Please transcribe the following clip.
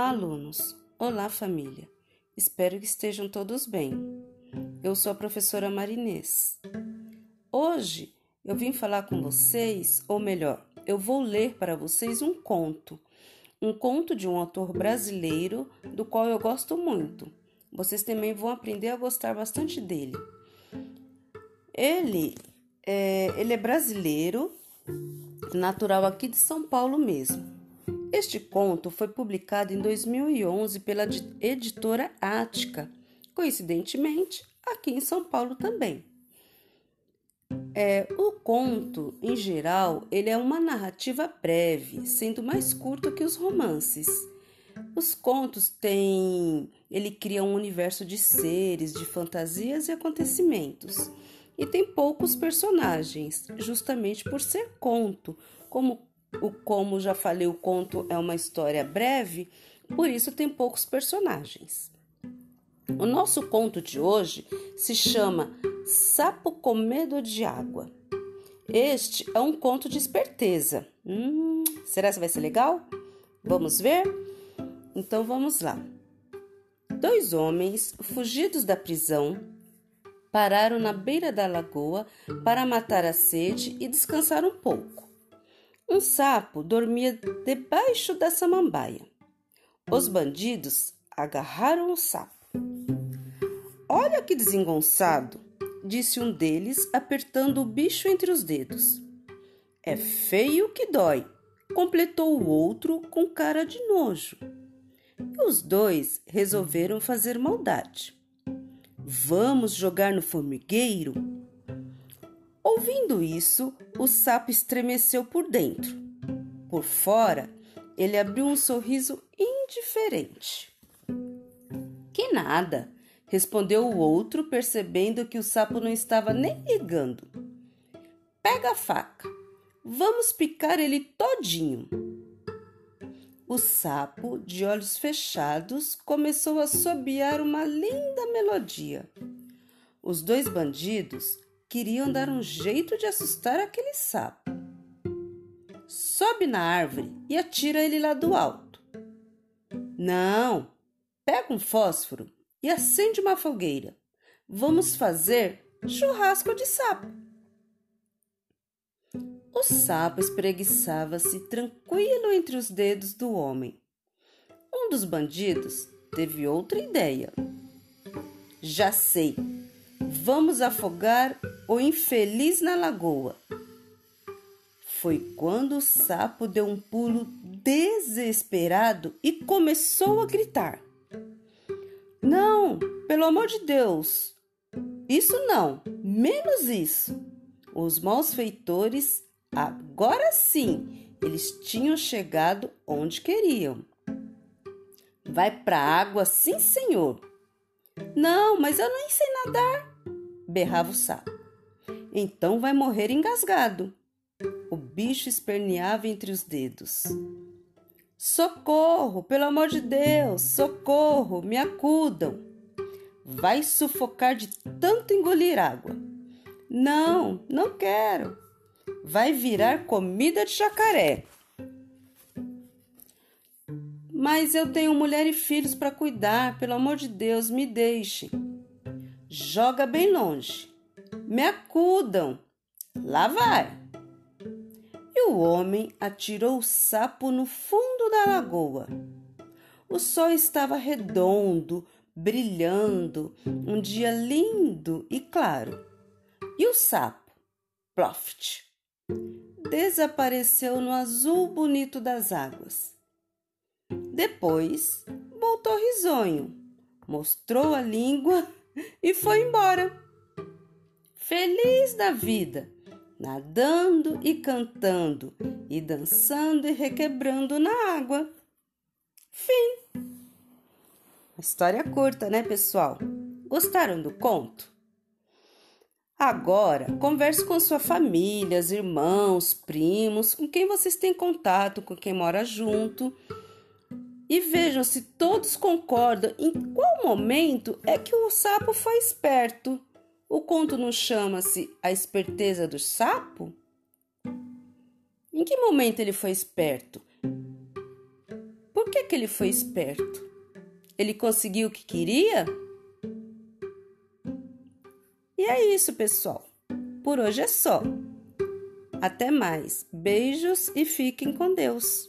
Olá, alunos! Olá, família! Espero que estejam todos bem. Eu sou a professora Marinês. Hoje eu vim falar com vocês, ou melhor, eu vou ler para vocês um conto. Um conto de um autor brasileiro do qual eu gosto muito. Vocês também vão aprender a gostar bastante dele. Ele é, ele é brasileiro, natural aqui de São Paulo mesmo. Este conto foi publicado em 2011 pela editora Ática, coincidentemente, aqui em São Paulo também. É, o conto, em geral, ele é uma narrativa breve, sendo mais curto que os romances. Os contos têm, ele cria um universo de seres, de fantasias e acontecimentos. E tem poucos personagens, justamente por ser conto, como o como já falei, o conto é uma história breve, por isso tem poucos personagens. O nosso conto de hoje se chama Sapo com Medo de Água. Este é um conto de esperteza. Hum, será que vai ser legal? Vamos ver? Então vamos lá. Dois homens, fugidos da prisão, pararam na beira da lagoa para matar a sede e descansar um pouco. Um sapo dormia debaixo da samambaia. Os bandidos agarraram o sapo. Olha que desengonçado, disse um deles, apertando o bicho entre os dedos. É feio que dói, completou o outro com cara de nojo. E os dois resolveram fazer maldade. Vamos jogar no formigueiro? Ouvindo isso, o sapo estremeceu por dentro. Por fora, ele abriu um sorriso indiferente. Que nada, respondeu o outro, percebendo que o sapo não estava nem ligando. Pega a faca. Vamos picar ele todinho. O sapo, de olhos fechados, começou a sobiar uma linda melodia. Os dois bandidos queriam dar um jeito de assustar aquele sapo. Sobe na árvore e atira ele lá do alto. Não, pega um fósforo e acende uma fogueira. Vamos fazer churrasco de sapo. O sapo espreguiçava-se tranquilo entre os dedos do homem. Um dos bandidos teve outra ideia. Já sei, Vamos afogar o infeliz na lagoa. Foi quando o sapo deu um pulo desesperado e começou a gritar: Não, pelo amor de Deus! Isso não, menos isso! Os malfeitores, agora sim, eles tinham chegado onde queriam. Vai para a água, sim, senhor. Não, mas eu nem sei nadar berrava o sapo. Então vai morrer engasgado. O bicho esperneava entre os dedos. Socorro, pelo amor de Deus, socorro, me acudam. Vai sufocar de tanto engolir água. Não, não quero. Vai virar comida de jacaré. Mas eu tenho mulher e filhos para cuidar, pelo amor de Deus, me deixe. Joga bem longe. Me acudam. Lá vai. E o homem atirou o sapo no fundo da lagoa. O sol estava redondo, brilhando, um dia lindo e claro. E o sapo, ploft, desapareceu no azul bonito das águas. Depois voltou risonho, mostrou a língua e foi embora. Feliz da vida, nadando e cantando, e dançando e requebrando na água. Fim. História curta, né, pessoal? Gostaram do conto? Agora, converse com sua família, irmãos, primos, com quem vocês têm contato, com quem mora junto e vejam se todos concordam em qual momento é que o sapo foi esperto. O conto não chama-se A Esperteza do Sapo? Em que momento ele foi esperto? Por que, que ele foi esperto. Ele conseguiu o que queria? E é isso, pessoal. Por hoje é só. Até mais. Beijos e fiquem com Deus.